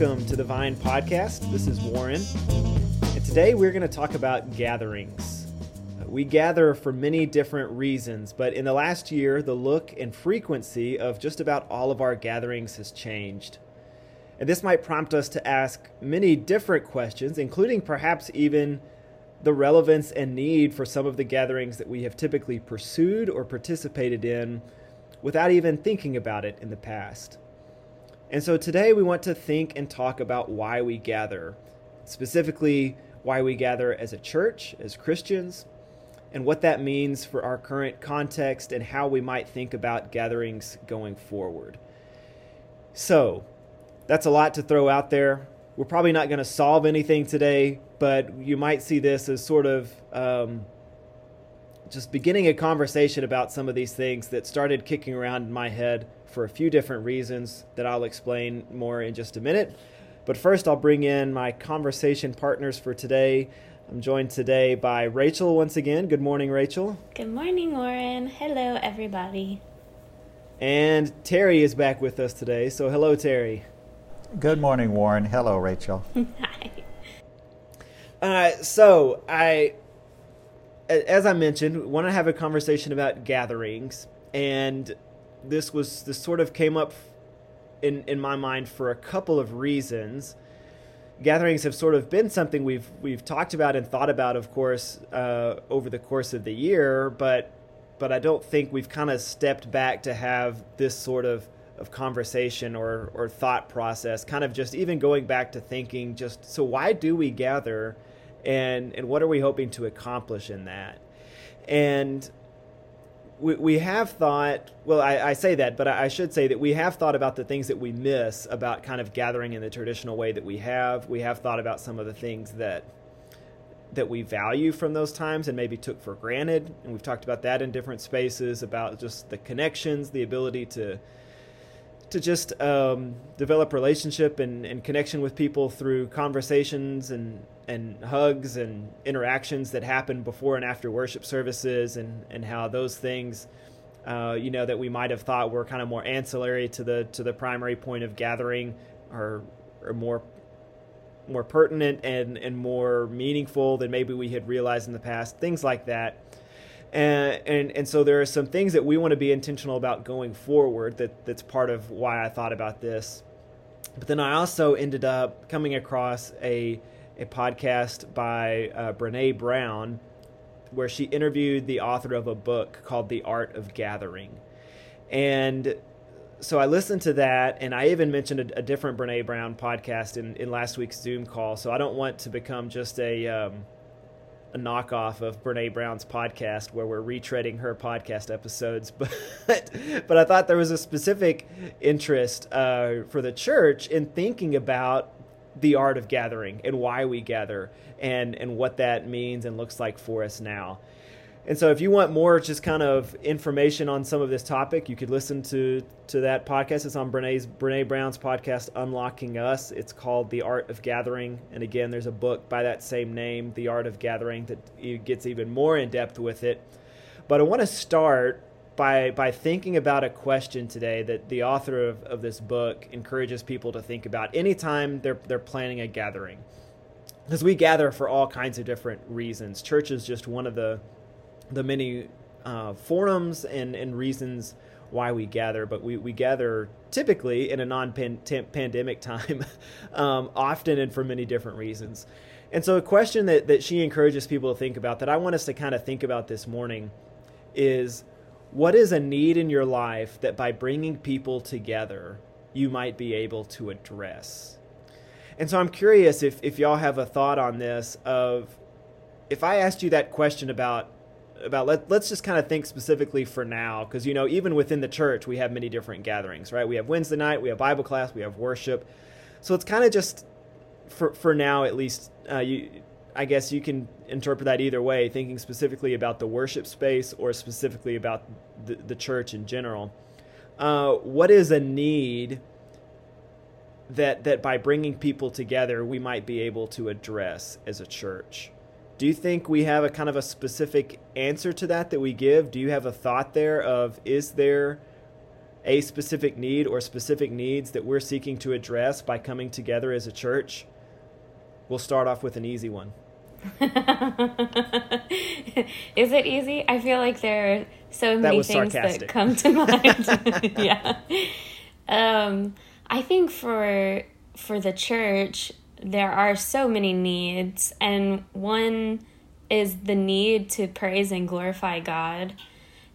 welcome to the Vine Podcast. This is Warren, and today we're going to talk about gatherings. We gather for many different reasons, but in the last year, the look and frequency of just about all of our gatherings has changed. And this might prompt us to ask many different questions, including perhaps even the relevance and need for some of the gatherings that we have typically pursued or participated in without even thinking about it in the past. And so today we want to think and talk about why we gather, specifically why we gather as a church, as Christians, and what that means for our current context and how we might think about gatherings going forward. So, that's a lot to throw out there. We're probably not going to solve anything today, but you might see this as sort of um, just beginning a conversation about some of these things that started kicking around in my head for a few different reasons that I'll explain more in just a minute. But first, I'll bring in my conversation partners for today. I'm joined today by Rachel once again. Good morning, Rachel. Good morning, Warren. Hello, everybody. And Terry is back with us today. So, hello, Terry. Good morning, Warren. Hello, Rachel. Hi. Uh, so, I, as I mentioned, want to have a conversation about gatherings, and this was this sort of came up in in my mind for a couple of reasons. Gatherings have sort of been something we've we've talked about and thought about, of course, uh, over the course of the year. But but I don't think we've kind of stepped back to have this sort of of conversation or or thought process. Kind of just even going back to thinking, just so why do we gather, and and what are we hoping to accomplish in that, and we, we have thought, well, I, I say that, but I, I, should say that we have thought about the things that we miss about kind of gathering in the traditional way that we have. We have thought about some of the things that that we value from those times and maybe took for granted. And we've talked about that in different spaces about just the connections, the ability to to just um, develop relationship and, and connection with people through conversations and and hugs and interactions that happen before and after worship services and, and how those things uh, you know that we might have thought were kind of more ancillary to the to the primary point of gathering are, are more more pertinent and and more meaningful than maybe we had realized in the past things like that and and, and so there are some things that we want to be intentional about going forward that that's part of why I thought about this but then I also ended up coming across a a podcast by uh, Brene Brown where she interviewed the author of a book called The Art of Gathering. And so I listened to that, and I even mentioned a, a different Brene Brown podcast in, in last week's Zoom call. So I don't want to become just a um, a knockoff of Brene Brown's podcast where we're retreading her podcast episodes, but but I thought there was a specific interest uh, for the church in thinking about the art of gathering and why we gather and and what that means and looks like for us now. And so if you want more just kind of information on some of this topic, you could listen to to that podcast. It's on Brene's Brene Brown's podcast Unlocking Us. It's called The Art of Gathering. And again, there's a book by that same name, The Art of Gathering, that gets even more in depth with it. But I want to start by by thinking about a question today that the author of, of this book encourages people to think about anytime they're they're planning a gathering. Because we gather for all kinds of different reasons. Church is just one of the the many uh, forums and, and reasons why we gather, but we, we gather typically in a non pandemic time, um, often and for many different reasons. And so, a question that, that she encourages people to think about that I want us to kind of think about this morning is what is a need in your life that by bringing people together, you might be able to address? And so I'm curious if, if y'all have a thought on this of if I asked you that question about about let, let's just kind of think specifically for now because you know even within the church we have many different gatherings right we have wednesday night we have bible class we have worship so it's kind of just for for now at least uh, you I guess you can interpret that either way, thinking specifically about the worship space or specifically about the, the church in general. Uh, what is a need that that by bringing people together we might be able to address as a church? Do you think we have a kind of a specific answer to that that we give? Do you have a thought there of is there a specific need or specific needs that we're seeking to address by coming together as a church, we'll start off with an easy one. Is it easy? I feel like there are so many things sarcastic. that come to mind. yeah. Um, I think for for the church, there are so many needs, and one is the need to praise and glorify God.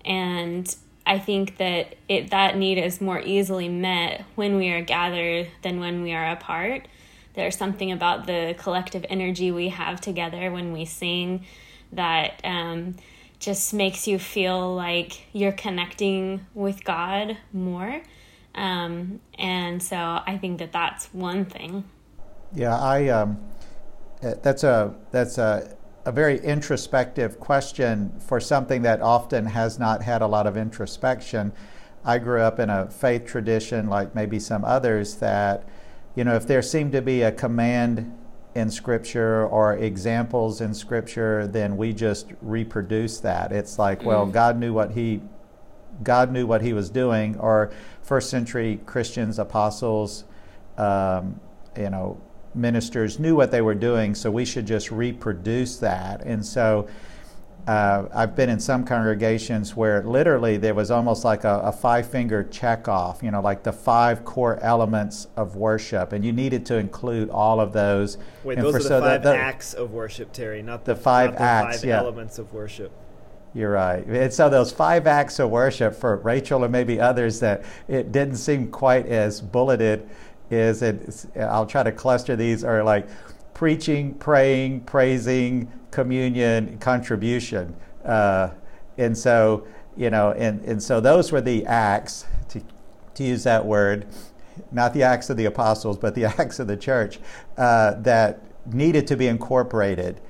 And I think that it that need is more easily met when we are gathered than when we are apart. There's something about the collective energy we have together when we sing that um, just makes you feel like you're connecting with God more. Um, and so I think that that's one thing. Yeah, I. Um, eh, that's a that's a a very introspective question for something that often has not had a lot of introspection. I grew up in a faith tradition, like maybe some others, that, you know, if there seemed to be a command in Scripture or examples in Scripture, then we just reproduce that. It's like, well, mm. God knew what He God knew what He was doing, or first century Christians, apostles, um, you know, ministers knew what they were doing, so we should just reproduce that. And so uh, I've been in some congregations where literally there was almost like a, a five finger check off, you know, like the five core elements of worship, and you needed to include all of those. Wait, and those for, are the so five the, acts of worship, Terry, not the, the five not acts, five yeah. elements of worship. You're right. And so those five acts of worship for Rachel and maybe others that it didn't seem quite as bulleted is it, I'll try to cluster these are like preaching, praying, praising, communion, contribution. Uh, and so, you know, and, and so those were the acts, to, to use that word, not the acts of the apostles, but the acts of the church uh, that needed to be incorporated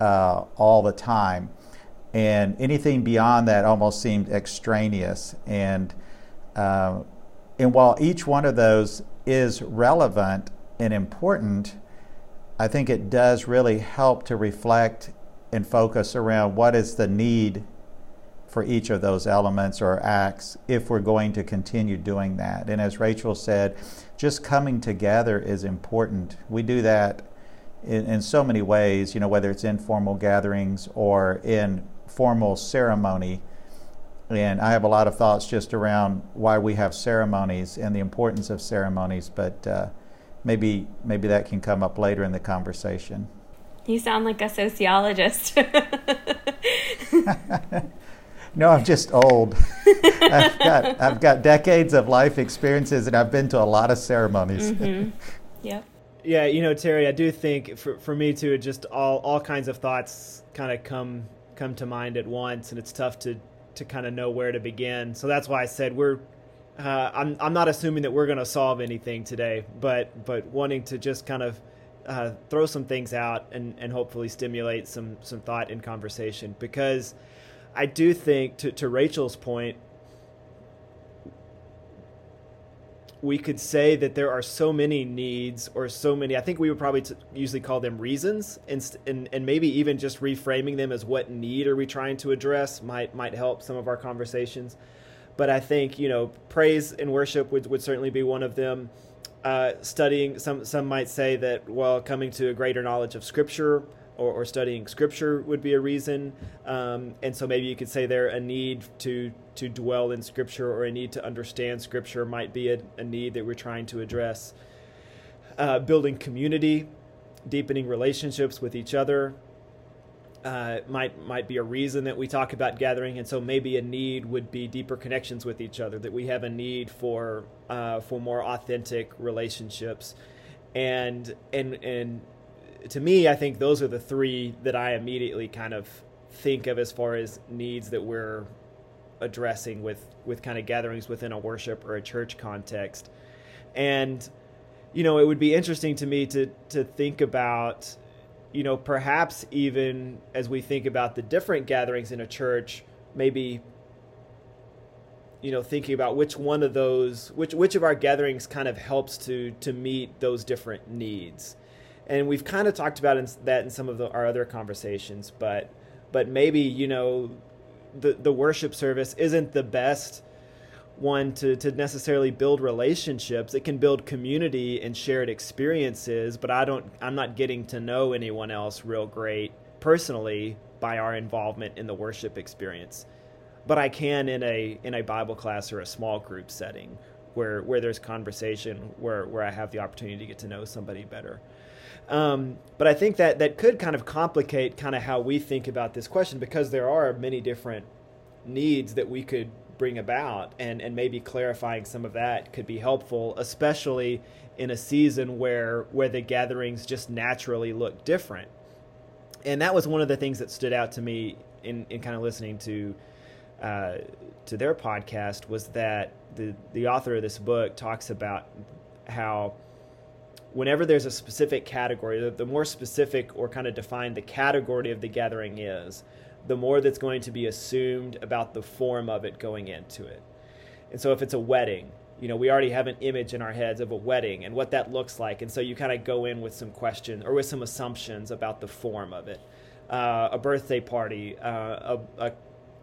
uh, all the time. And anything beyond that almost seemed extraneous. And, uh, and while each one of those is relevant and important, I think it does really help to reflect and focus around what is the need for each of those elements or acts if we're going to continue doing that. And as Rachel said, just coming together is important. We do that in, in so many ways, you know, whether it's informal gatherings or in formal ceremony and I have a lot of thoughts just around why we have ceremonies and the importance of ceremonies, but uh, maybe maybe that can come up later in the conversation. You sound like a sociologist. no, I'm just old. I've got I've got decades of life experiences, and I've been to a lot of ceremonies. Mm-hmm. Yep. Yeah, you know, Terry, I do think for for me too, just all all kinds of thoughts kind of come come to mind at once, and it's tough to to kind of know where to begin. So that's why I said we're. Uh, I'm I'm not assuming that we're going to solve anything today, but but wanting to just kind of uh, throw some things out and and hopefully stimulate some some thought and conversation because I do think to to Rachel's point we could say that there are so many needs or so many i think we would probably t- usually call them reasons and, and, and maybe even just reframing them as what need are we trying to address might might help some of our conversations but i think you know praise and worship would, would certainly be one of them uh, studying some some might say that well coming to a greater knowledge of scripture or, or studying scripture would be a reason. Um, and so maybe you could say there a need to to dwell in scripture or a need to understand scripture might be a, a need that we're trying to address. Uh, building community, deepening relationships with each other. Uh, might might be a reason that we talk about gathering, and so maybe a need would be deeper connections with each other. That we have a need for uh, for more authentic relationships, and and and to me, I think those are the three that I immediately kind of think of as far as needs that we're addressing with with kind of gatherings within a worship or a church context. And you know, it would be interesting to me to to think about you know, perhaps even as we think about the different gatherings in a church, maybe you know thinking about which one of those which which of our gatherings kind of helps to to meet those different needs and we've kind of talked about in, that in some of the, our other conversations but but maybe you know the the worship service isn't the best one to, to necessarily build relationships. It can build community and shared experiences, but I don't I'm not getting to know anyone else real great personally by our involvement in the worship experience. But I can in a in a Bible class or a small group setting where where there's conversation, where where I have the opportunity to get to know somebody better. Um, but I think that that could kind of complicate kind of how we think about this question because there are many different needs that we could bring about and, and maybe clarifying some of that could be helpful, especially in a season where where the gatherings just naturally look different. And that was one of the things that stood out to me in, in kind of listening to uh, to their podcast was that the the author of this book talks about how whenever there's a specific category, the, the more specific or kind of defined the category of the gathering is, the more that's going to be assumed about the form of it going into it. And so if it's a wedding, you know, we already have an image in our heads of a wedding and what that looks like. And so you kind of go in with some questions or with some assumptions about the form of it. Uh, a birthday party, uh, a, a,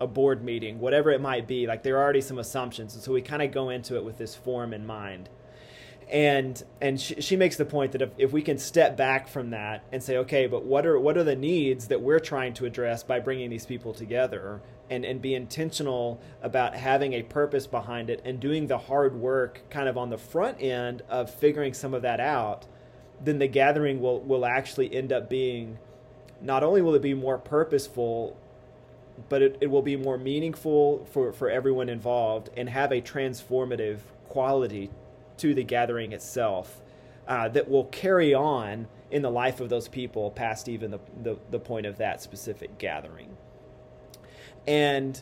a board meeting, whatever it might be, like there are already some assumptions. And so we kind of go into it with this form in mind and and she, she makes the point that if, if we can step back from that and say okay but what are what are the needs that we're trying to address by bringing these people together? And and be intentional about having a purpose behind it and doing the hard work kind of on the front end of figuring some of that out then the gathering will will actually end up being not only will it be more purposeful but it, it will be more meaningful for, for everyone involved and have a transformative quality to the gathering itself uh, that will carry on in the life of those people past even the, the, the point of that specific gathering. And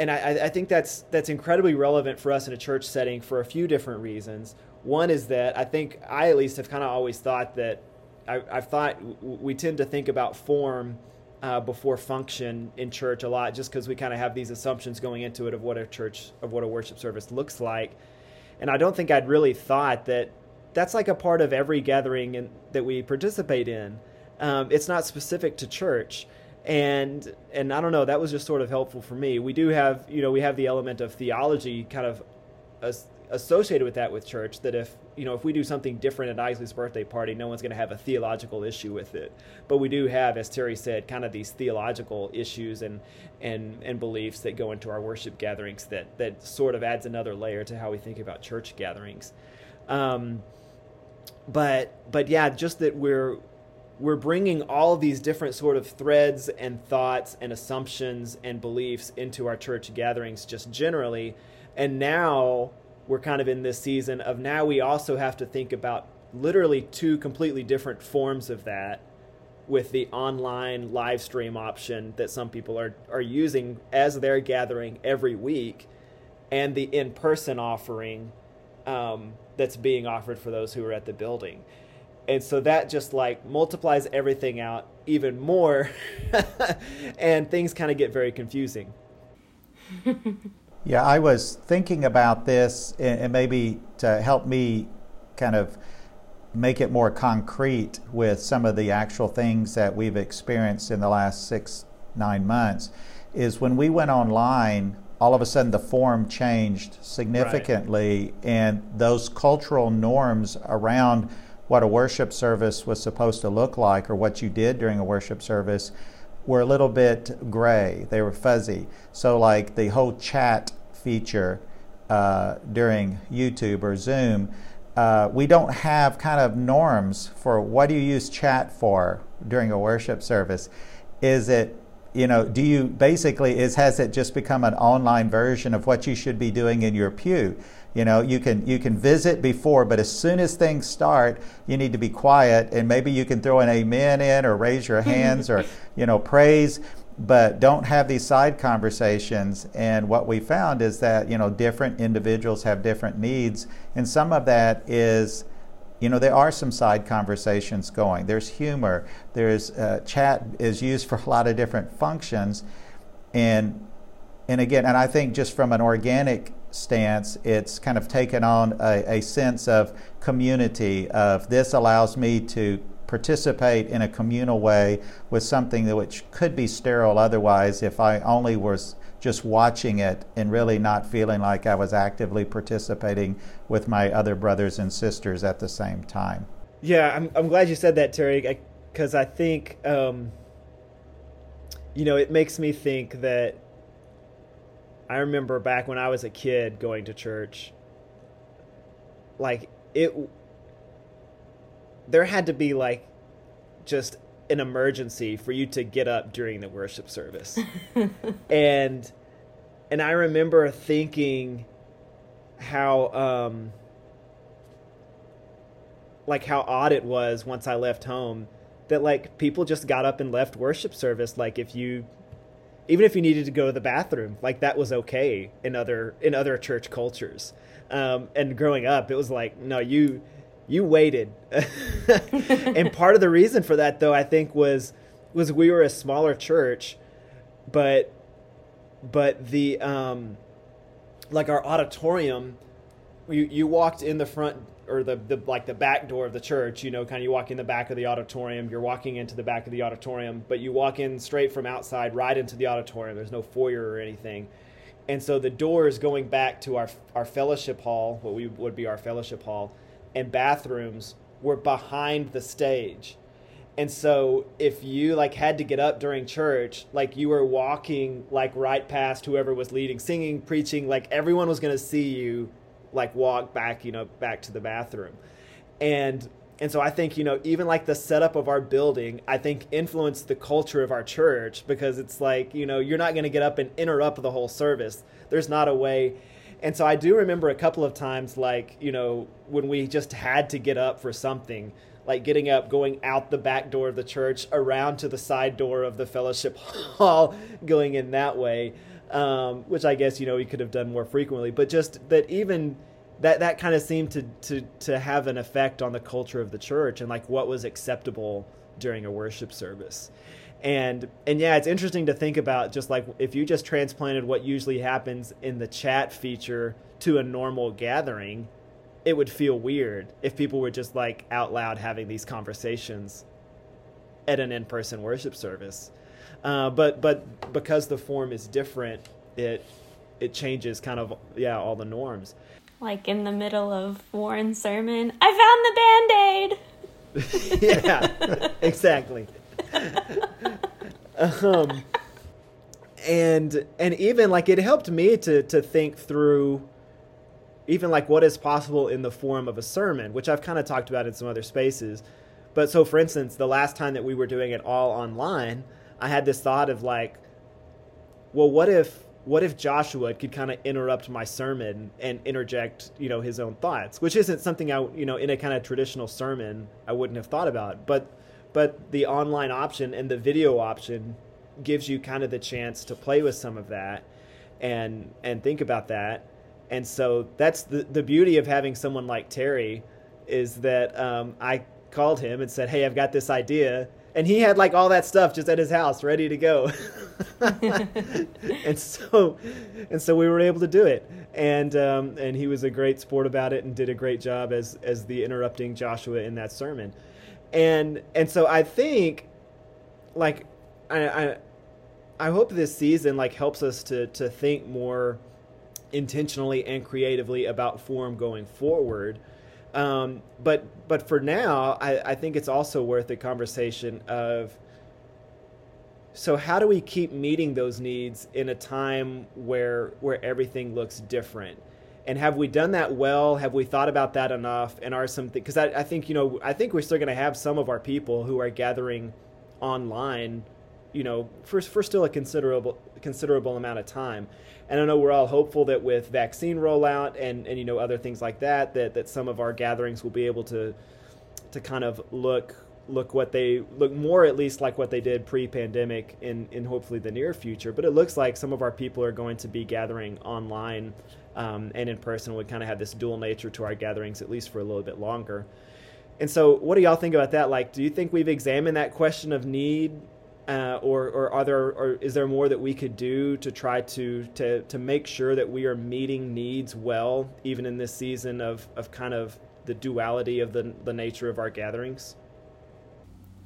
and I, I, think that's that's incredibly relevant for us in a church setting for a few different reasons. One is that I think I at least have kind of always thought that I, have thought we tend to think about form uh, before function in church a lot, just because we kind of have these assumptions going into it of what a church of what a worship service looks like and I don't think I'd really thought that that's like a part of every gathering in, that we participate in. Um, it's not specific to church, and and I don't know. That was just sort of helpful for me. We do have you know we have the element of theology kind of as, associated with that with church. That if you know if we do something different at Isley's birthday party, no one's going to have a theological issue with it. But we do have, as Terry said, kind of these theological issues and and and beliefs that go into our worship gatherings that that sort of adds another layer to how we think about church gatherings. Um, but but yeah, just that we're we're bringing all these different sort of threads and thoughts and assumptions and beliefs into our church gatherings just generally and now we're kind of in this season of now we also have to think about literally two completely different forms of that with the online live stream option that some people are, are using as they're gathering every week and the in-person offering um, that's being offered for those who are at the building. And so that just like multiplies everything out even more and things kind of get very confusing yeah i was thinking about this and maybe to help me kind of make it more concrete with some of the actual things that we've experienced in the last six nine months is when we went online all of a sudden the form changed significantly right. and those cultural norms around what a worship service was supposed to look like or what you did during a worship service were a little bit gray. They were fuzzy. So, like the whole chat feature uh, during YouTube or Zoom, uh, we don't have kind of norms for what do you use chat for during a worship service. Is it you know, do you basically is has it just become an online version of what you should be doing in your pew? You know, you can you can visit before, but as soon as things start, you need to be quiet and maybe you can throw an amen in or raise your hands or you know praise, but don't have these side conversations. And what we found is that you know different individuals have different needs, and some of that is you know there are some side conversations going. There's humor. There's uh, chat is used for a lot of different functions. And and again and i think just from an organic stance, it's kind of taken on a, a sense of community, of this allows me to participate in a communal way with something that which could be sterile otherwise if I only was just watching it and really not feeling like I was actively participating with my other brothers and sisters at the same time. Yeah, I'm, I'm glad you said that, Terry, because I, I, think, um, you know, it makes me think that I remember back when I was a kid going to church, like, it, there had to be like just an emergency for you to get up during the worship service. and and I remember thinking how um like how odd it was once I left home that like people just got up and left worship service like if you even if you needed to go to the bathroom like that was okay in other in other church cultures um, and growing up it was like no you you waited. and part of the reason for that though I think was was we were a smaller church, but but the um like our auditorium you you walked in the front or the, the like the back door of the church, you know, kind of you walk in the back of the auditorium, you're walking into the back of the auditorium, but you walk in straight from outside right into the auditorium. There's no foyer or anything. And so the doors going back to our our fellowship hall, what we would be our fellowship hall, and bathrooms were behind the stage. And so if you like had to get up during church, like you were walking like right past whoever was leading, singing, preaching, like everyone was going to see you like walk back, you know, back to the bathroom. And and so I think, you know, even like the setup of our building, I think influenced the culture of our church because it's like, you know, you're not going to get up and interrupt the whole service. There's not a way and so I do remember a couple of times, like, you know, when we just had to get up for something, like getting up, going out the back door of the church, around to the side door of the fellowship hall, going in that way, um, which I guess, you know, we could have done more frequently. But just that even that, that kind of seemed to, to, to have an effect on the culture of the church and like what was acceptable during a worship service. And and yeah it's interesting to think about just like if you just transplanted what usually happens in the chat feature to a normal gathering it would feel weird if people were just like out loud having these conversations at an in-person worship service. Uh, but but because the form is different it it changes kind of yeah all the norms like in the middle of warren's sermon i found the band-aid yeah exactly um, and and even like it helped me to to think through even like what is possible in the form of a sermon, which I've kind of talked about in some other spaces. But so, for instance, the last time that we were doing it all online, I had this thought of like, well, what if what if Joshua could kind of interrupt my sermon and interject, you know, his own thoughts, which isn't something I, you know, in a kind of traditional sermon I wouldn't have thought about, but but the online option and the video option gives you kind of the chance to play with some of that and and think about that. And so that's the the beauty of having someone like Terry is that um, I called him and said hey I've got this idea and he had like all that stuff just at his house ready to go. And so and so we were able to do it. And um, and he was a great sport about it and did a great job as as the interrupting Joshua in that sermon. And and so I think like I, I I hope this season like helps us to to think more intentionally and creatively about form going forward. Um, but but for now, I, I think it's also worth a conversation of so how do we keep meeting those needs in a time where where everything looks different? and have we done that well have we thought about that enough and are some because I, I think you know i think we're still going to have some of our people who are gathering online you know for, for still a considerable considerable amount of time. And i know we're all hopeful that with vaccine rollout and and you know other things like that that that some of our gatherings will be able to to kind of look look what they look more at least like what they did pre-pandemic in in hopefully the near future. But it looks like some of our people are going to be gathering online um, and in person. We kind of have this dual nature to our gatherings at least for a little bit longer. And so what do y'all think about that? Like do you think we've examined that question of need uh, or, or are there or is there more that we could do to try to, to to make sure that we are meeting needs well even in this season of, of kind of the duality of the, the nature of our gatherings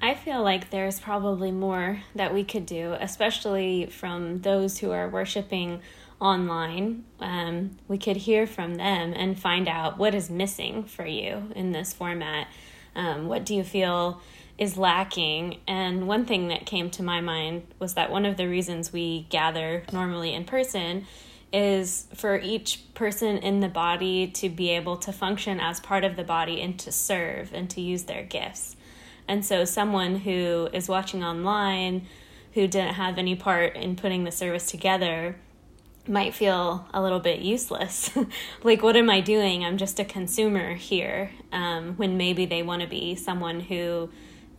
I feel like there's probably more that we could do, especially from those who are worshiping online. Um, we could hear from them and find out what is missing for you in this format. Um, what do you feel is lacking? And one thing that came to my mind was that one of the reasons we gather normally in person is for each person in the body to be able to function as part of the body and to serve and to use their gifts. And so, someone who is watching online who didn't have any part in putting the service together might feel a little bit useless. like, what am I doing? I'm just a consumer here. Um, when maybe they want to be someone who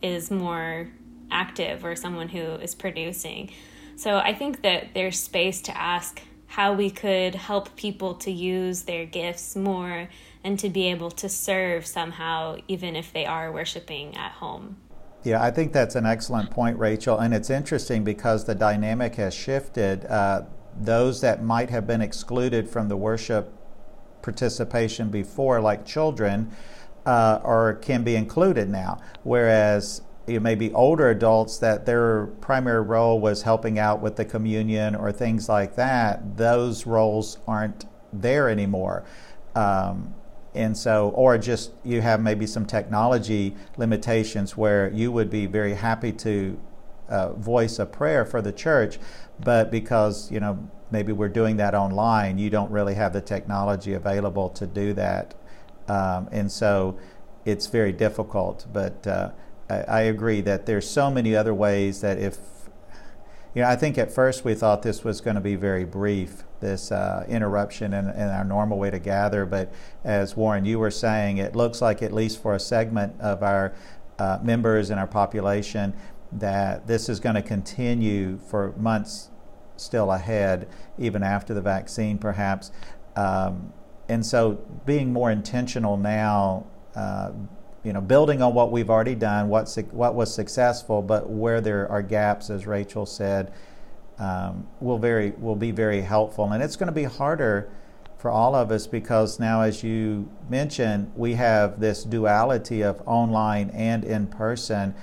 is more active or someone who is producing. So, I think that there's space to ask how we could help people to use their gifts more and to be able to serve somehow, even if they are worshiping at home. Yeah, I think that's an excellent point, Rachel. And it's interesting because the dynamic has shifted. Uh, those that might have been excluded from the worship participation before, like children, uh, or can be included now. Whereas you may be older adults that their primary role was helping out with the communion or things like that, those roles aren't there anymore. Um, and so, or just you have maybe some technology limitations where you would be very happy to uh, voice a prayer for the church, but because, you know, maybe we're doing that online, you don't really have the technology available to do that. Um, and so it's very difficult. But uh, I, I, agree that there's so many other ways that if, you know, I think at first we thought this was going to be very brief, this uh, interruption in, in, our normal way to gather. But as Warren, you were saying, it looks like, at least for a segment of our uh, members and our population, that this is going to continue for months still ahead, even after the vaccine, perhaps. Um, and so, being more intentional now, uh, you know, building on what we've already done, what what was successful, but where there are gaps, as Rachel said, um, will very will be very helpful. And it's going to be harder for all of us because now, as you mentioned, we have this duality of online and in person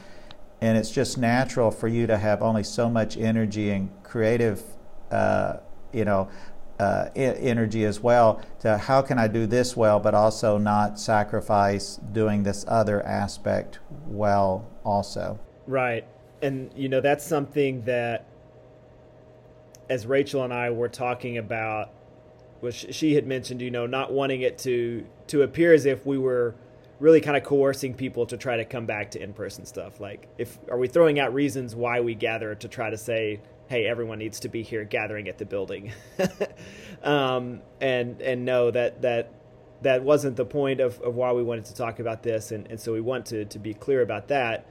and it's just natural for you to have only so much energy and creative, uh, you know, uh, energy as well to how can I do this well, but also not sacrifice doing this other aspect well also. Right. And, you know, that's something that, as Rachel and I were talking about, which she had mentioned, you know, not wanting it to to appear as if we were really kind of coercing people to try to come back to in-person stuff like if are we throwing out reasons why we gather to try to say hey everyone needs to be here gathering at the building. Um, and and no that that that wasn't the point of, of why we wanted to talk about this. And, and so we want to, to be clear about that.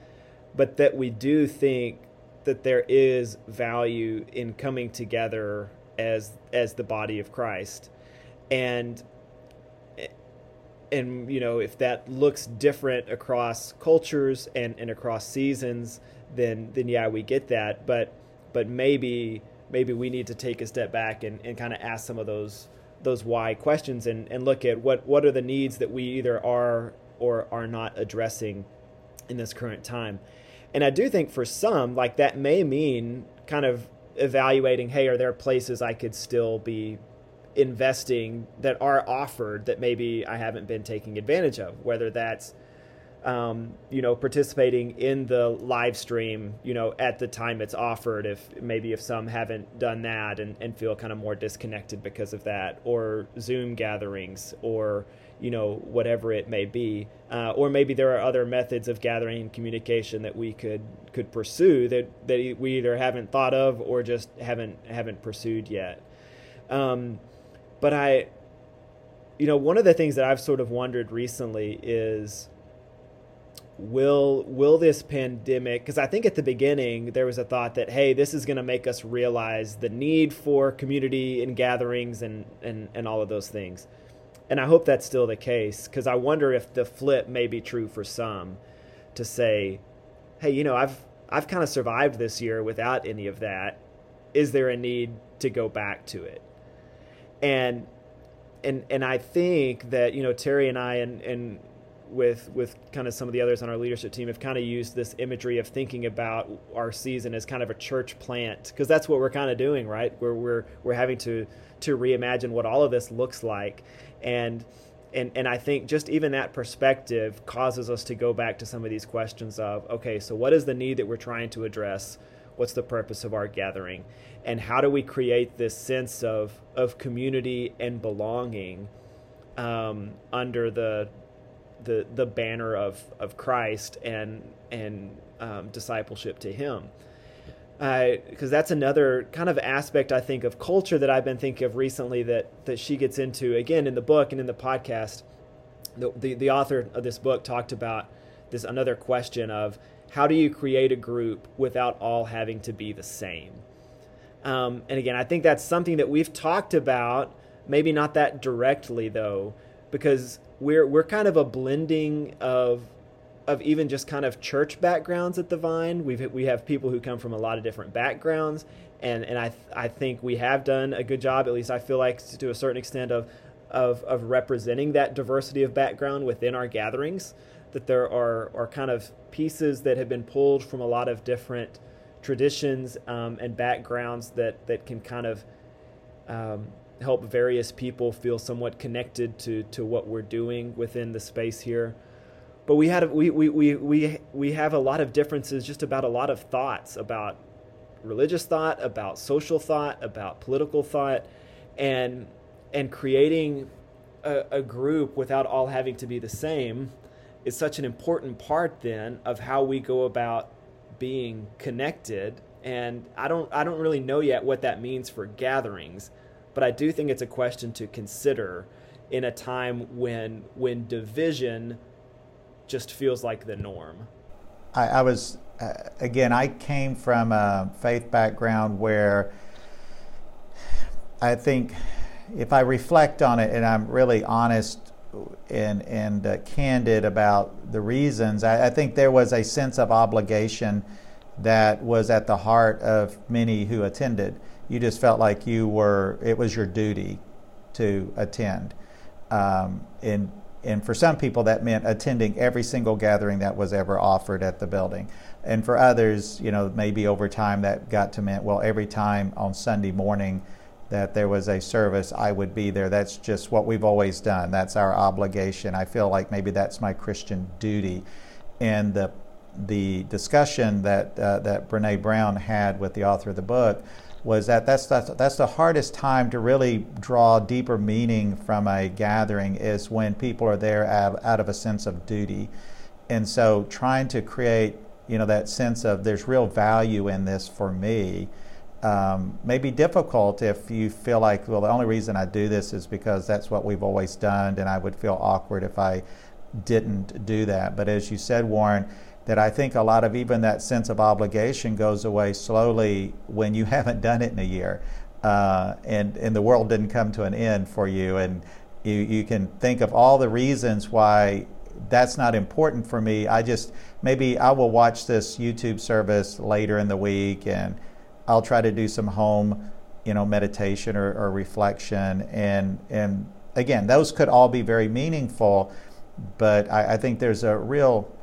But that we do think that there is value in coming together as as the body of Christ. And and you know if that looks different across cultures and, and across seasons then then yeah we get that. But but maybe maybe we need to take a step back and, and kind of ask some of those those why questions and, and look at what what are the needs that we either are or are not addressing in this current time. And i do think for some like that may mean kind of evaluating hey are there places i could still be investing that are offered that maybe I haven't been taking advantage of, whether that's um, you know, participating in the live stream, you know, at the time it's offered, if maybe if some haven't done that and, and feel kind of more disconnected because of that, or Zoom gatherings, or, you know, whatever it may be. Uh, or maybe there are other methods of gathering and communication that we could, could pursue that, that we either haven't thought of or just haven't, haven't pursued yet. Um, but I, you know, one of the things that I've sort of wondered recently is will will this pandemic because i think at the beginning there was a thought that hey this is going to make us realize the need for community and gatherings and and, and all of those things. And i hope that's still the case because i wonder if the flip may be true for some to say hey you know i've i've kind of survived this year without any of that. Is there a need to go back to it? And and and I think that you know Terry and I and and with with kind of some of the others on our leadership team have kind of used this imagery of thinking about our season as kind of a church plant because that's what we're kind of doing, right? Where we're we're having to to reimagine what all of this looks like, and and and I think just even that perspective causes us to go back to some of these questions of okay, so what is the need that we're trying to address? What's the purpose of our gathering? And how do we create this sense of of community and belonging um, under the the the banner of of Christ and and um, discipleship to Him. Because uh, that's another kind of aspect I think of culture that I've been thinking of recently that that she gets into again in the book and in the podcast. The, the, the author of this book talked about this another question of how do you create a group without all having to be the same. Um, and again, I think that's something that we've talked about, maybe not that directly though, because we're we're kind of a blending of of even just kind of church backgrounds at the Vine. We've we have people who come from a lot of different backgrounds, and and I I think we have done a good job. At least I feel like to a certain extent of of of representing that diversity of background within our gatherings. That there are are kind of pieces that have been pulled from a lot of different traditions um, and backgrounds that that can kind of um, help various people feel somewhat connected to, to what we're doing within the space here. But we had we, we, we, we, we have a lot of differences just about a lot of thoughts about religious thought, about social thought, about political thought, and and creating a, a group without all having to be the same is such an important part then of how we go about being connected and I don't I don't really know yet what that means for gatherings but I do think it's a question to consider in a time when when division just feels like the norm. I, I was uh, again. I came from a faith background where I think if I reflect on it and I'm really honest and and uh, candid about the reasons, I, I think there was a sense of obligation that was at the heart of many who attended you just felt like you were it was your duty to attend. Um, and and for some people that meant attending every single gathering that was ever offered at the building. And for others you know maybe over time that got to mean well every time on sunday morning that there was a service i would be there. That's just what we've always done. That's our obligation. I feel like maybe that's my christian duty. And the the discussion that uh, that Brene Brown had with the author of the book was that that's, that's, that's the hardest time to really draw deeper meaning from a gathering is when people are there out, out of a sense of duty. And so trying to create, you know, that sense of there's real value in this for me um, may be difficult if you feel like, well, the only reason I do this is because that's what we've always done, and I would feel awkward if I didn't do that. But as you said, Warren, that I think a lot of even that sense of obligation goes away slowly when you haven't done it in a year. Uh, and, and the world didn't come to an end for you. And you, you can think of all the reasons why that's not important for me. I just, maybe I will watch this YouTube service later in the week and I'll try to do some home, you know, meditation or, or reflection. And, and again, those could all be very meaningful, but I, I think there's a real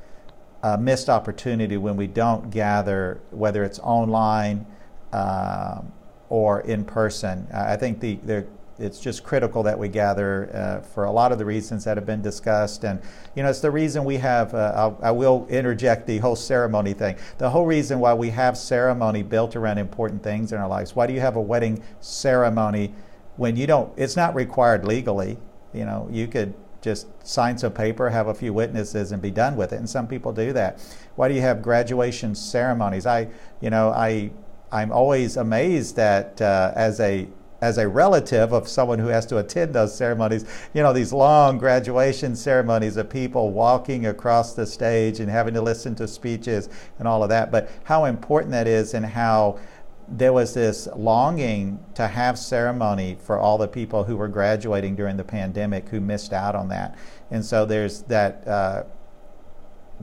a missed opportunity when we don't gather, whether it's online uh, or in person. I think the, the it's just critical that we gather uh, for a lot of the reasons that have been discussed. And, you know, it's the reason we have, uh, I will interject the whole ceremony thing. The whole reason why we have ceremony built around important things in our lives. Why do you have a wedding ceremony when you don't, it's not required legally? You know, you could just sign some paper, have a few witnesses, and be done with it. And some people do that. Why do you have graduation ceremonies? I, you know, I, I'm always amazed that uh, as a as a relative of someone who has to attend those ceremonies, you know, these long graduation ceremonies of people walking across the stage and having to listen to speeches and all of that. But how important that is and how there was this longing to have ceremony for all the people who were graduating during the pandemic who missed out on that. And so there's that. Uh,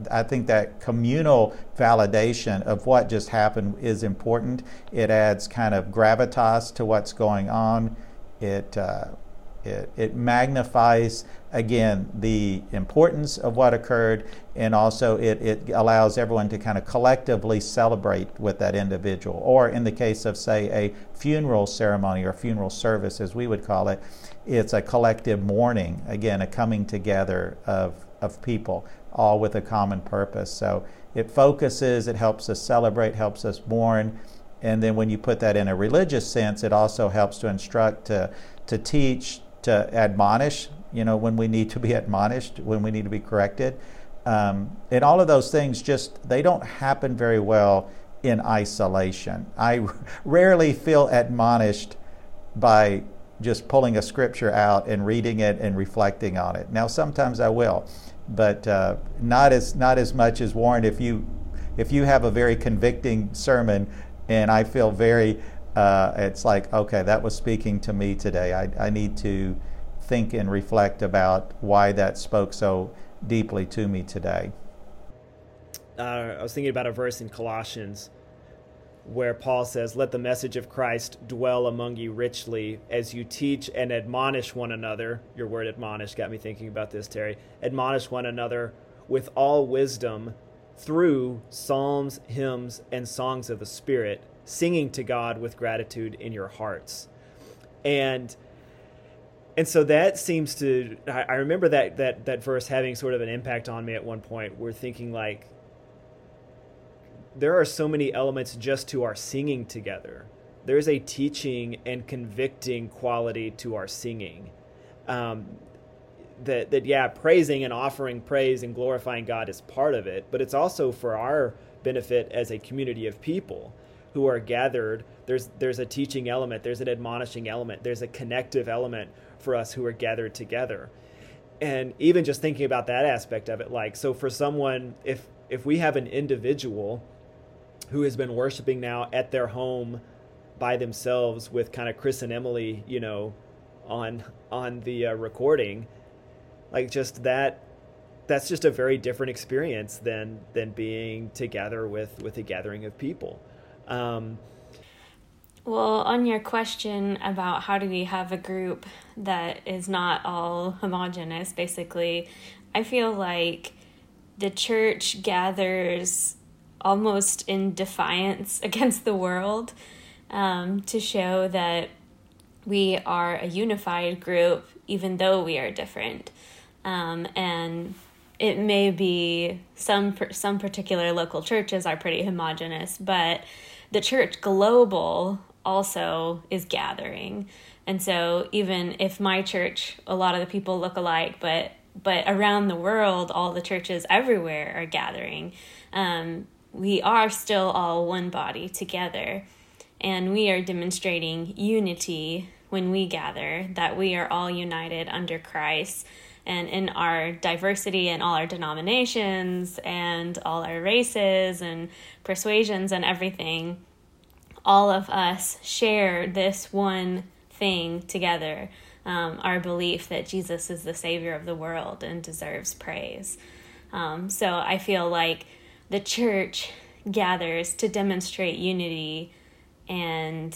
I think that communal validation of what just happened is important. It adds kind of gravitas to what's going on. It uh, It, it magnifies, again, the importance of what occurred, and also it, it allows everyone to kind of collectively celebrate with that individual. Or in the case of, say, a funeral ceremony or funeral service, as we would call it, it's a collective mourning, again, a coming together of, of people, all with a common purpose. So it focuses, it helps us celebrate, helps us mourn. And then when you put that in a religious sense, it also helps to instruct, to, to teach, to admonish, you know, when we need to be admonished, when we need to be corrected. Um, and all of those things just, they don't happen very well in isolation. I rarely feel admonished by just pulling a scripture out and reading it and reflecting on it. Now, sometimes I will, but uh, not as not as much as Warren. If you if you have a very convicting sermon, and I feel very uh, it's like, okay, that was speaking to me today. I, I need to think and reflect about why that spoke so deeply to me today. Uh, I was thinking about a verse in Colossians where Paul says, Let the message of Christ dwell among you richly as you teach and admonish one another. Your word admonish got me thinking about this, Terry. Admonish one another with all wisdom through psalms, hymns, and songs of the Spirit singing to God with gratitude in your hearts. And and so that seems to I, I remember that that that verse having sort of an impact on me at one point. We're thinking like there are so many elements just to our singing together. There's a teaching and convicting quality to our singing. Um, that that yeah, praising and offering praise and glorifying God is part of it, but it's also for our benefit as a community of people who are gathered, there's there's a teaching element, there's an admonishing element, there's a connective element for us who are gathered together. And even just thinking about that aspect of it, like so for someone, if if we have an individual who has been worshiping now at their home by themselves with kind of Chris and Emily, you know, on on the uh, recording, like just that that's just a very different experience than than being together with with a gathering of people. Um, well, on your question about how do we have a group that is not all homogenous, basically, I feel like the church gathers almost in defiance against the world um, to show that we are a unified group, even though we are different. Um, and it may be some some particular local churches are pretty homogenous, but the church global also is gathering. And so even if my church, a lot of the people look alike, but but around the world, all the churches everywhere are gathering. Um, we are still all one body together, and we are demonstrating unity when we gather. That we are all united under Christ and in our diversity and all our denominations and all our races and persuasions and everything, all of us share this one thing together um, our belief that Jesus is the Savior of the world and deserves praise. Um, so I feel like the church gathers to demonstrate unity and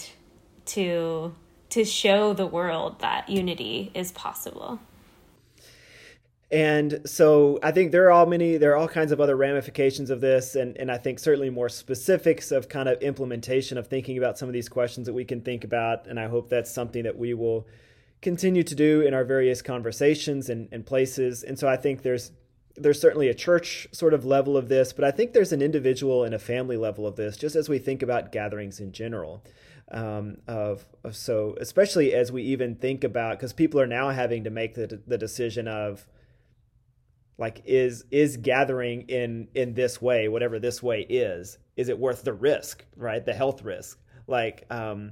to to show the world that unity is possible. And so I think there are all many, there are all kinds of other ramifications of this, and, and I think certainly more specifics of kind of implementation of thinking about some of these questions that we can think about. And I hope that's something that we will continue to do in our various conversations and, and places. And so I think there's there's certainly a church sort of level of this, but I think there's an individual and a family level of this, just as we think about gatherings in general. Um, of, of so especially as we even think about because people are now having to make the the decision of like is is gathering in in this way whatever this way is is it worth the risk right the health risk like um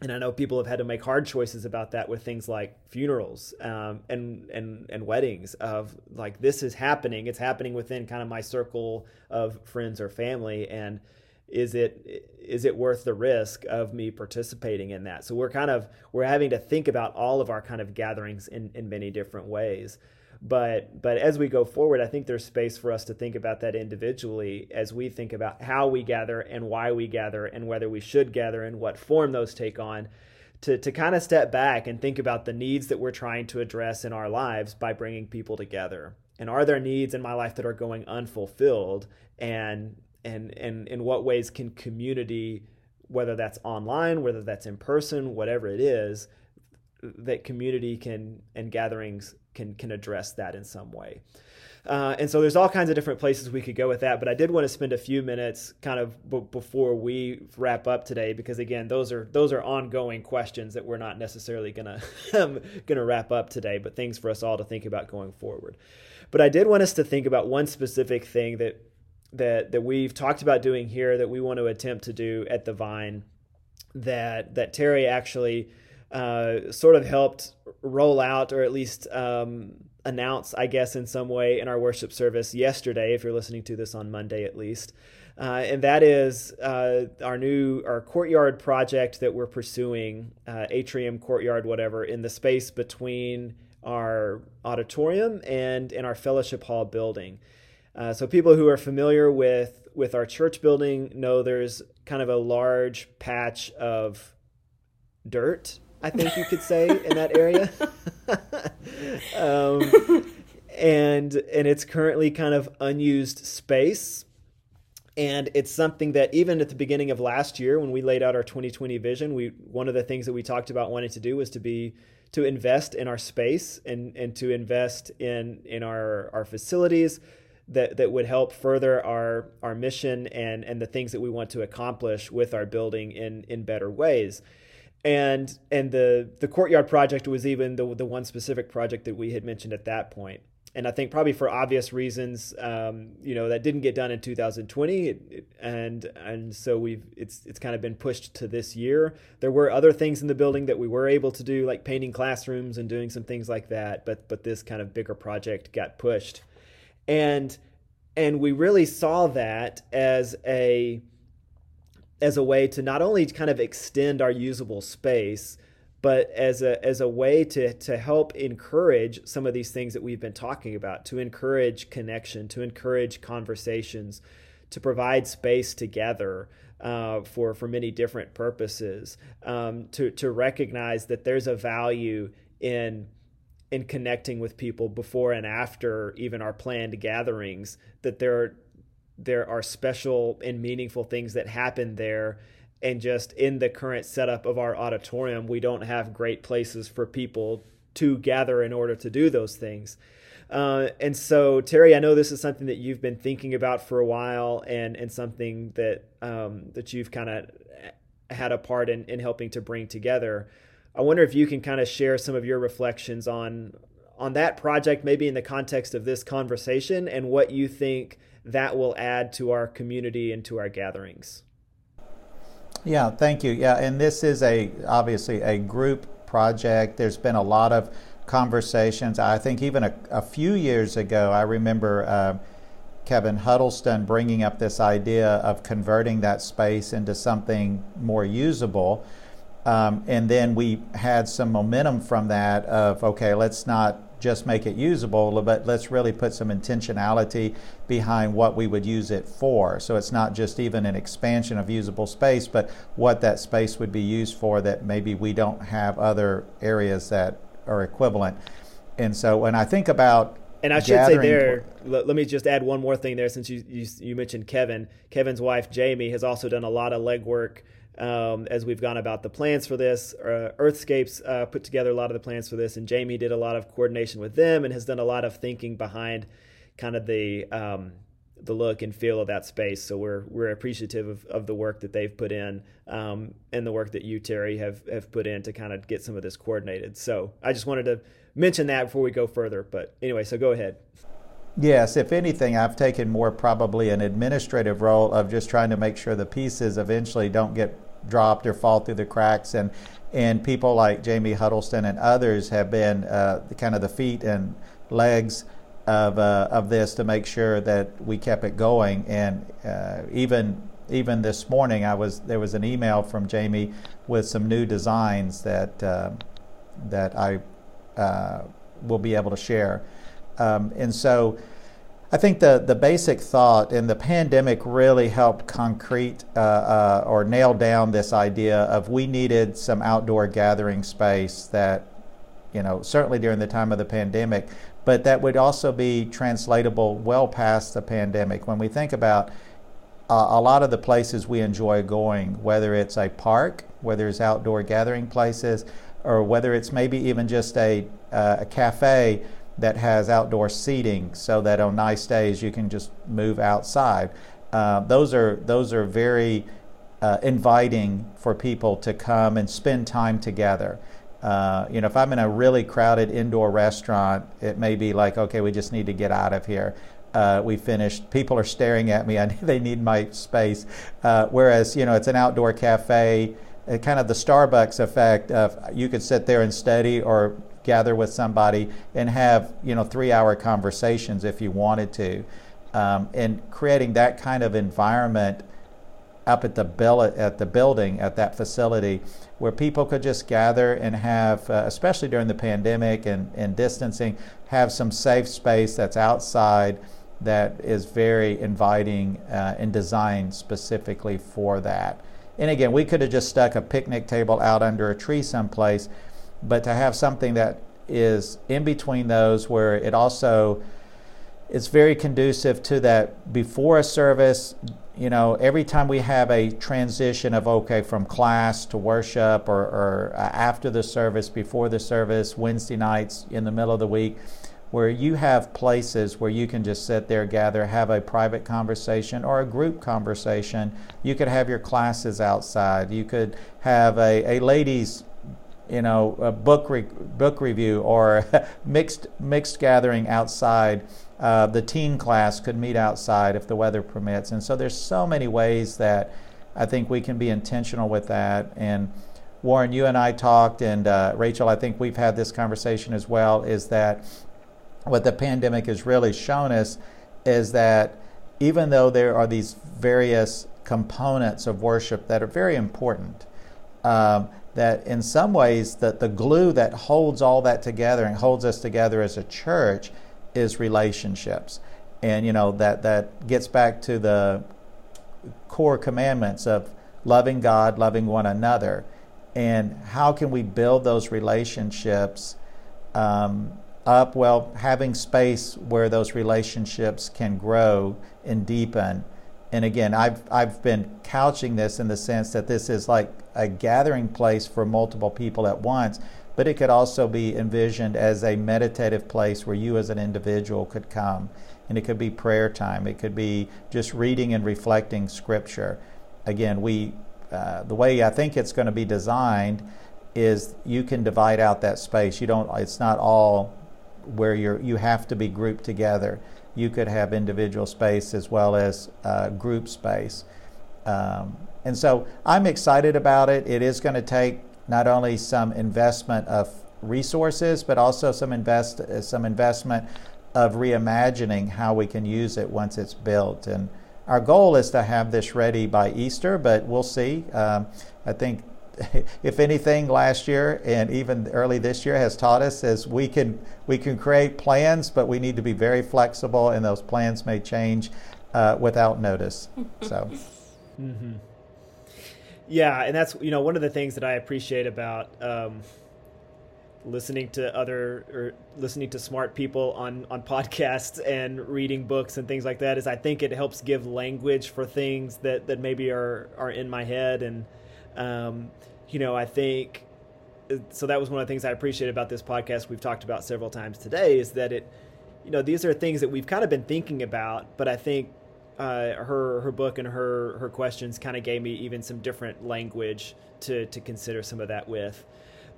and I know people have had to make hard choices about that with things like funerals um, and and and weddings. Of like this is happening, it's happening within kind of my circle of friends or family, and is it is it worth the risk of me participating in that? So we're kind of we're having to think about all of our kind of gatherings in in many different ways. But but as we go forward, I think there's space for us to think about that individually as we think about how we gather and why we gather and whether we should gather and what form those take on to, to kind of step back and think about the needs that we're trying to address in our lives by bringing people together. And are there needs in my life that are going unfulfilled? And and and in what ways can community, whether that's online, whether that's in person, whatever it is, that community can and gatherings can can address that in some way. Uh, and so there's all kinds of different places we could go with that. But I did want to spend a few minutes kind of b- before we wrap up today, because again, those are those are ongoing questions that we're not necessarily gonna um, gonna wrap up today, but things for us all to think about going forward. But I did want us to think about one specific thing that that that we've talked about doing here that we want to attempt to do at the Vine that that Terry actually uh, sort of helped roll out or at least um, announce, I guess, in some way in our worship service yesterday, if you're listening to this on Monday at least. Uh, and that is uh, our new our courtyard project that we're pursuing, uh, atrium, courtyard, whatever, in the space between our auditorium and in our fellowship hall building. Uh, so people who are familiar with with our church building know there's kind of a large patch of dirt I think you could say in that area. um, and and it's currently kind of unused space. And it's something that even at the beginning of last year, when we laid out our 2020 vision, we one of the things that we talked about wanting to do was to be to invest in our space and and to invest in in our our facilities that that would help further our our mission and and the things that we want to accomplish with our building in in better ways and and the the courtyard project was even the the one specific project that we had mentioned at that point. And I think probably for obvious reasons, um, you know, that didn't get done in 2020, it, it, and and so we've it's it's kind of been pushed to this year. There were other things in the building that we were able to do, like painting classrooms and doing some things like that, but but this kind of bigger project got pushed, and and we really saw that as a as a way to not only kind of extend our usable space, but as a as a way to to help encourage some of these things that we've been talking about, to encourage connection, to encourage conversations, to provide space together uh, for for many different purposes, um, to to recognize that there's a value in in connecting with people before and after even our planned gatherings that there there are special and meaningful things that happen there. And just in the current setup of our auditorium we don't have great places for people to gather in order to do those things. Uh, and so terry i know this is something that you've been thinking about for a while and and something that um, that you've kind of had a part in, in helping to bring together. I wonder if you can kind of share some of your reflections on on that project maybe in the context of this conversation and what you think that will add to our community and to our gatherings. Yeah, thank you. Yeah, and this is a obviously a group project. There's been a lot of conversations. I think even a, a few years ago, I remember uh, Kevin Huddleston bringing up this idea of converting that space into something more usable. Um, and then we had some momentum from that of okay, let's not just make it usable, but let's really put some intentionality behind what we would use it for. So it's not just even an expansion of usable space, but what that space would be used for that maybe we don't have other areas that are equivalent. And so when I think about and I should say there, let, me just add one more thing there since you, you, you mentioned Kevin. Kevin's wife Jamie has also done a lot of legwork um, as we've gone about the plans for this. Uh, Earthscapes uh, put together a lot of the plans for this, and Jamie did a lot of coordination with them and has done a lot of thinking behind kind of the um, the look and feel of that space. So we're we're appreciative of, of the work that they've put in um, and the work that you Terry have have put in to kind of get some of this coordinated. So I just wanted to mention that before we go further. But anyway, so go ahead. Yes, if anything, I've taken more probably an administrative role of just trying to make sure the pieces eventually don't get dropped or fall through the cracks. And, and people like Jamie Huddleston and others have been uh, kind of the feet and legs of, uh, of this to make sure that we kept it going. And uh, even even this morning, I was there was an email from Jamie with some new designs that uh, that I uh, will be able to share. Um, and so I think the, the basic thought and the pandemic really helped concrete uh, uh, or nail down this idea of we needed some outdoor gathering space that, you know, certainly during the time of the pandemic, but that would also be translatable well past the pandemic. When we think about uh, a lot of the places we enjoy going, whether it's a park, whether it's outdoor gathering places, or whether it's maybe even just a, uh, a cafe that has outdoor seating so that on nice days you can just move outside. Uh, those are those are very uh, inviting for people to come and spend time together. Uh, you know, if I'm in a really crowded indoor restaurant, it may be like, okay, we just need to get out of here. Uh, we finished. People are staring at me. I they need my space. Uh, whereas, you know, it's an outdoor cafe. Uh, kind of the Starbucks effect of you could sit there and study or gather with somebody and have you know three hour conversations if you wanted to. Um, and creating that kind of environment up at the bill at the building at that facility where people could just gather and have uh, especially during the pandemic and, and distancing have some safe space that's outside that is very inviting uh, and designed specifically for that. And again we could have just stuck a picnic table out under a tree someplace but to have something that is in between those where it also is very conducive to that before a service you know every time we have a transition of okay from class to worship or, or uh, after the service before the service wednesday nights in the middle of the week where you have places where you can just sit there gather have a private conversation or a group conversation. You could have your classes outside. You could have a, a ladies you know, a book re- book review or mixed mixed gathering outside. Uh, the teen class could meet outside if the weather permits, and so there's so many ways that I think we can be intentional with that. And Warren, you and I talked, and uh, Rachel, I think we've had this conversation as well. Is that what the pandemic has really shown us is that even though there are these various components of worship that are very important. Um, that in some ways that the glue that holds all that together and holds us together as a church is relationships. And you know that that gets back to the core commandments of loving god loving one another. And how can we build those relationships um, up? Well having space where those relationships can grow and deepen. And again, I've I've been couching this in the sense that this is like a gathering place for multiple people at once, but it could also be envisioned as a meditative place where you as an individual could come, and it could be prayer time. It could be just reading and reflecting Scripture. Again, we uh, the way I think it's going to be designed is you can divide out that space. You don't. It's not all where you're you have to be grouped together you could have individual space as well as uh, group space. Um, and so I'm excited about it. It is going to take not only some investment of resources, but also some invest some investment of reimagining how we can use it once it's built. And our goal is to have this ready by Easter, but we'll see. Um, I think if anything, last year and even early this year has taught us is we can we can create plans, but we need to be very flexible, and those plans may change uh, without notice. So. Mm-hmm. Yeah, and that's you know one of the things that I appreciate about um, listening to other or listening to smart people on on podcasts and reading books and things like that is I think it helps give language for things that that maybe are are in my head and um, you know, I think so. That was one of the things I appreciate about this podcast. We've talked about several times today is that it, you know, these are things that we've kind of been thinking about, but I think uh, her her book and her her questions kind of gave me even some different language to to consider some of that with.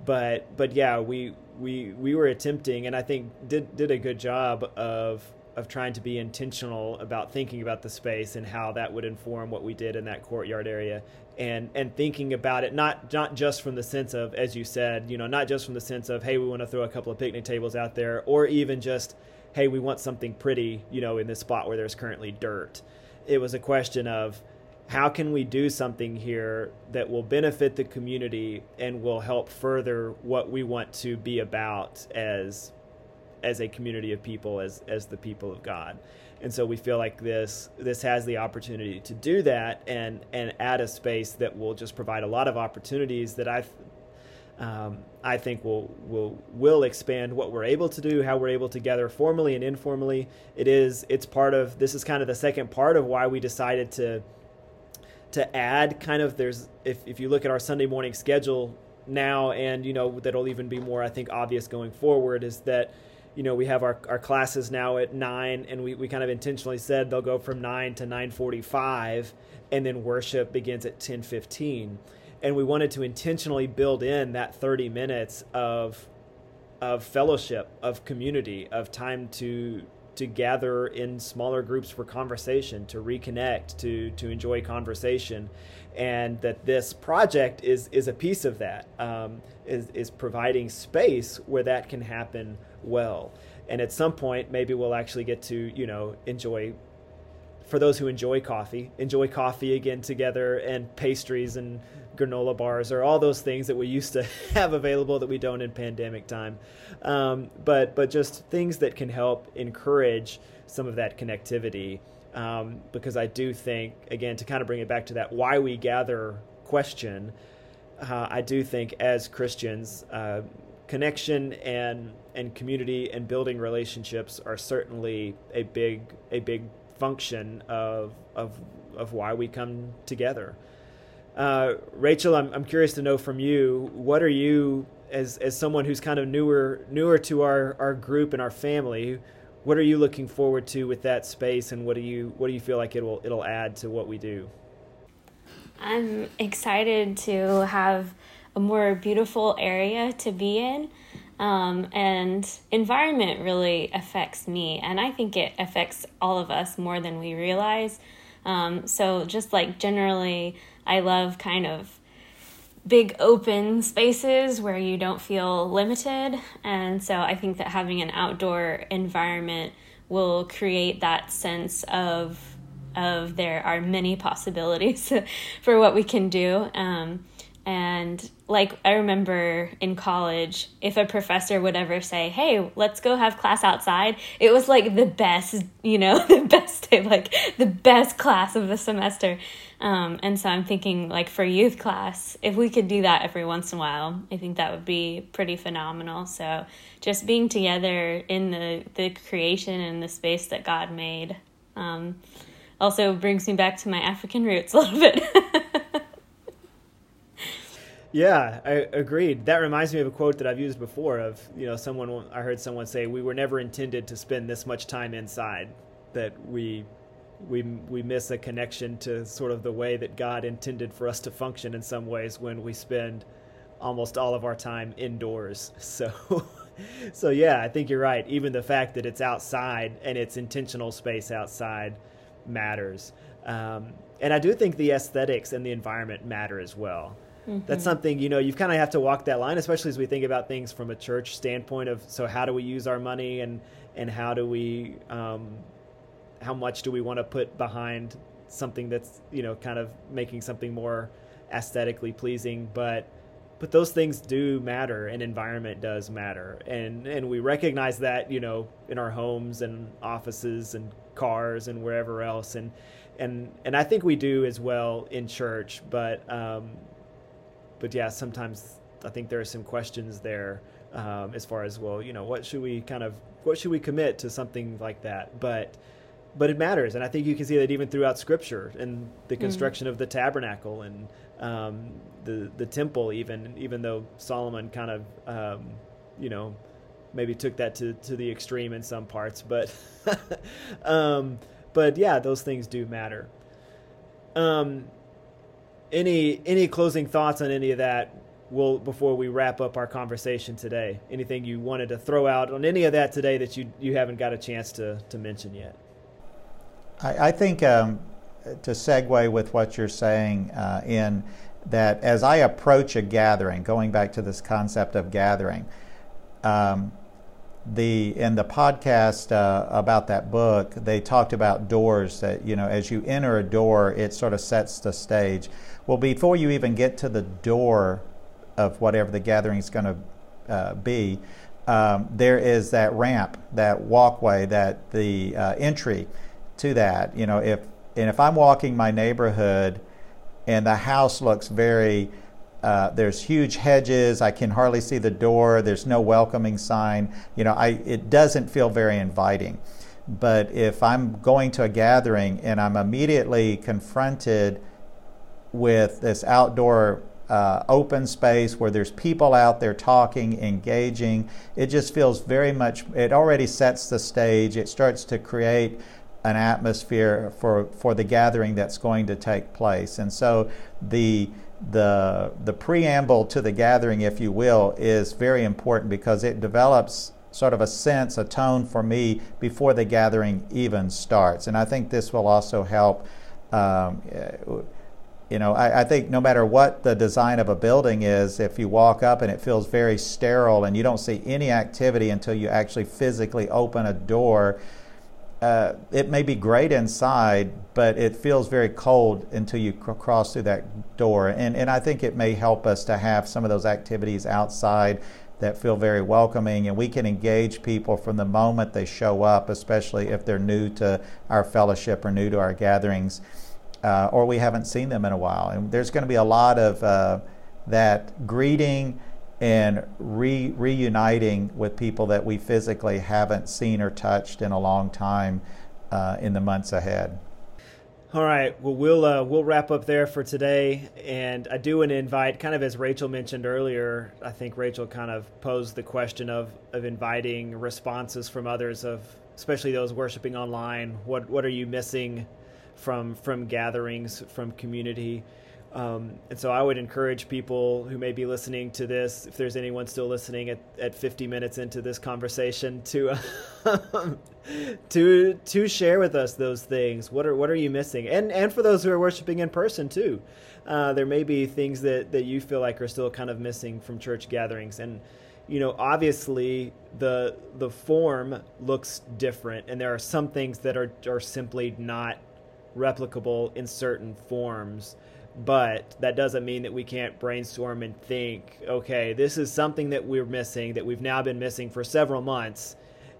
But but yeah, we we we were attempting, and I think did did a good job of of trying to be intentional about thinking about the space and how that would inform what we did in that courtyard area and and thinking about it not not just from the sense of as you said you know not just from the sense of hey we want to throw a couple of picnic tables out there or even just hey we want something pretty you know in this spot where there's currently dirt it was a question of how can we do something here that will benefit the community and will help further what we want to be about as as a community of people as as the people of God. And so we feel like this this has the opportunity to do that and and add a space that will just provide a lot of opportunities that I um, I think will will will expand what we're able to do, how we're able to gather formally and informally. It is it's part of this is kind of the second part of why we decided to to add kind of there's if if you look at our Sunday morning schedule now and you know that'll even be more I think obvious going forward is that you know we have our, our classes now at 9 and we, we kind of intentionally said they'll go from 9 to 9.45 and then worship begins at 10.15 and we wanted to intentionally build in that 30 minutes of of fellowship of community of time to to gather in smaller groups for conversation to reconnect to to enjoy conversation and that this project is is a piece of that um, is is providing space where that can happen well. And at some point, maybe we'll actually get to you know enjoy. For those who enjoy coffee, enjoy coffee again together, and pastries and granola bars, or all those things that we used to have available that we don't in pandemic time. Um, but but just things that can help encourage some of that connectivity um, because I do think, again, to kind of bring it back to that why we gather question, uh, I do think as Christians, uh, connection and and community and building relationships are certainly a big a big function of of of why we come together. Uh, Rachel, I'm I'm curious to know from you, what are you as as someone who's kind of newer newer to our our group and our family? what are you looking forward to with that space and what do you what do you feel like it will it'll add to what we do i'm excited to have a more beautiful area to be in um, and environment really affects me and i think it affects all of us more than we realize um, so just like generally i love kind of big open spaces where you don't feel limited. And so I think that having an outdoor environment will create that sense of of there are many possibilities for what we can do. Um, and like I remember in college, if a professor would ever say, "Hey, let's go have class outside," it was like the best, you know, the best day, like the best class of the semester. Um, and so I'm thinking, like for youth class, if we could do that every once in a while, I think that would be pretty phenomenal. So just being together in the the creation and the space that God made, um, also brings me back to my African roots a little bit. Yeah, I agreed. That reminds me of a quote that I've used before of, you know, someone I heard someone say we were never intended to spend this much time inside that we we we miss a connection to sort of the way that God intended for us to function in some ways when we spend almost all of our time indoors. So so yeah, I think you're right. Even the fact that it's outside and it's intentional space outside matters. Um, and I do think the aesthetics and the environment matter as well. Mm-hmm. That's something you know you kind of have to walk that line, especially as we think about things from a church standpoint of so how do we use our money and and how do we um, how much do we want to put behind something that's you know kind of making something more aesthetically pleasing, but but those things do matter and environment does matter and and we recognize that you know in our homes and offices and cars and wherever else and and and I think we do as well in church but um, but yeah, sometimes I think there are some questions there um, as far as well, you know, what should we kind of what should we commit to something like that? But but it matters, and I think you can see that even throughout Scripture and the mm-hmm. construction mm-hmm. of the tabernacle and um, the the temple, even even though Solomon kind of um, you know maybe took that to, to the extreme in some parts, but um, but yeah, those things do matter. Um, any any closing thoughts on any of that? Will before we wrap up our conversation today. Anything you wanted to throw out on any of that today that you you haven't got a chance to to mention yet? I, I think um, to segue with what you're saying uh, in that as I approach a gathering, going back to this concept of gathering, um, the in the podcast uh, about that book, they talked about doors that you know as you enter a door, it sort of sets the stage. Well, before you even get to the door of whatever the gathering is going to uh, be, um, there is that ramp, that walkway, that the uh, entry to that. You know, if and if I'm walking my neighborhood and the house looks very uh, there's huge hedges. I can hardly see the door. There's no welcoming sign. You know, I, it doesn't feel very inviting. But if I'm going to a gathering and I'm immediately confronted with this outdoor uh, open space where there's people out there talking, engaging, it just feels very much, it already sets the stage. It starts to create an atmosphere for, for the gathering that's going to take place. And so the the the preamble to the gathering, if you will, is very important because it develops sort of a sense, a tone for me before the gathering even starts. And I think this will also help. Um, you know, I, I, think no matter what the design of a building is, if you walk up and it feels very sterile and you don't see any activity until you actually physically open a door, uh, it may be great inside, but it feels very cold until you cr- cross through that door. And, and I think it may help us to have some of those activities outside that feel very welcoming, and we can engage people from the moment they show up, especially if they're new to our fellowship or new to our gatherings, uh, or we haven't seen them in a while. And there's going to be a lot of uh, that greeting and re- reuniting with people that we physically haven't seen or touched in a long time uh, in the months ahead. All right. Well, we'll uh, we'll wrap up there for today, and I do want to invite, kind of as Rachel mentioned earlier. I think Rachel kind of posed the question of of inviting responses from others, of especially those worshiping online. What what are you missing from from gatherings, from community? Um, and so I would encourage people who may be listening to this, if there's anyone still listening at, at 50 minutes into this conversation, to to to share with us those things. What are what are you missing? And and for those who are worshiping in person too, uh, there may be things that that you feel like are still kind of missing from church gatherings. And you know, obviously the the form looks different, and there are some things that are are simply not replicable in certain forms but that doesn't mean that we can't brainstorm and think okay this is something that we're missing that we've now been missing for several months.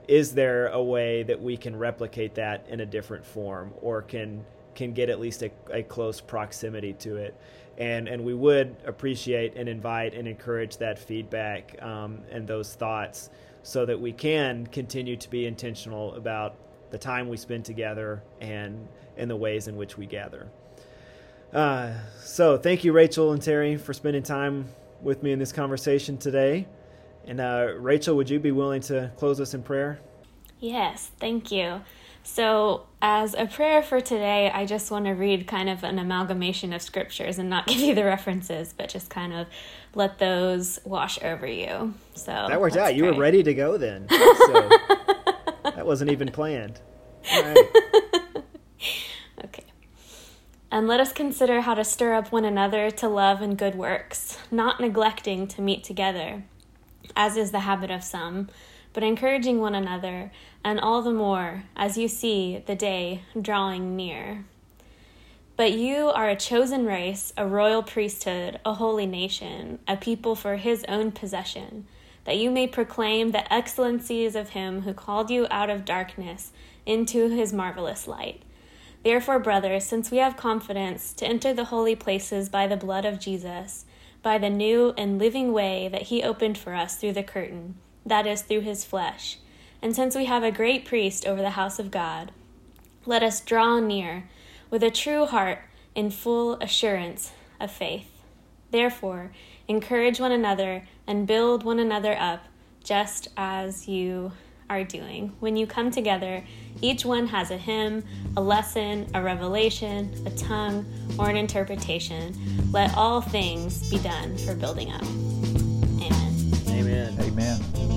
Is there a way that we can replicate that in a different form or can can get at least a, a close proximity to it? And and we would appreciate and invite and encourage that feedback um, and those thoughts so that we can continue to be intentional about the time we spend together and and the ways in which we gather uh, so thank you, Rachel and Terry, for spending time with me in this conversation today. And uh, Rachel, would you be willing to close us in prayer? Yes, thank you. So, as a prayer for today, I just want to read kind of an amalgamation of scriptures and not give you the references, but just kind of let those wash over you. So that worked out. You were ready to go then. So that wasn't even planned. All right. And let us consider how to stir up one another to love and good works, not neglecting to meet together, as is the habit of some, but encouraging one another, and all the more as you see the day drawing near. But you are a chosen race, a royal priesthood, a holy nation, a people for his own possession, that you may proclaim the excellencies of him who called you out of darkness into his marvelous light. Therefore, brothers, since we have confidence to enter the holy places by the blood of Jesus, by the new and living way that he opened for us through the curtain, that is, through his flesh, and since we have a great priest over the house of God, let us draw near with a true heart in full assurance of faith. Therefore, encourage one another and build one another up, just as you are doing. When you come together, each one has a hymn, a lesson, a revelation, a tongue, or an interpretation. Let all things be done for building up. Amen. Amen. Amen.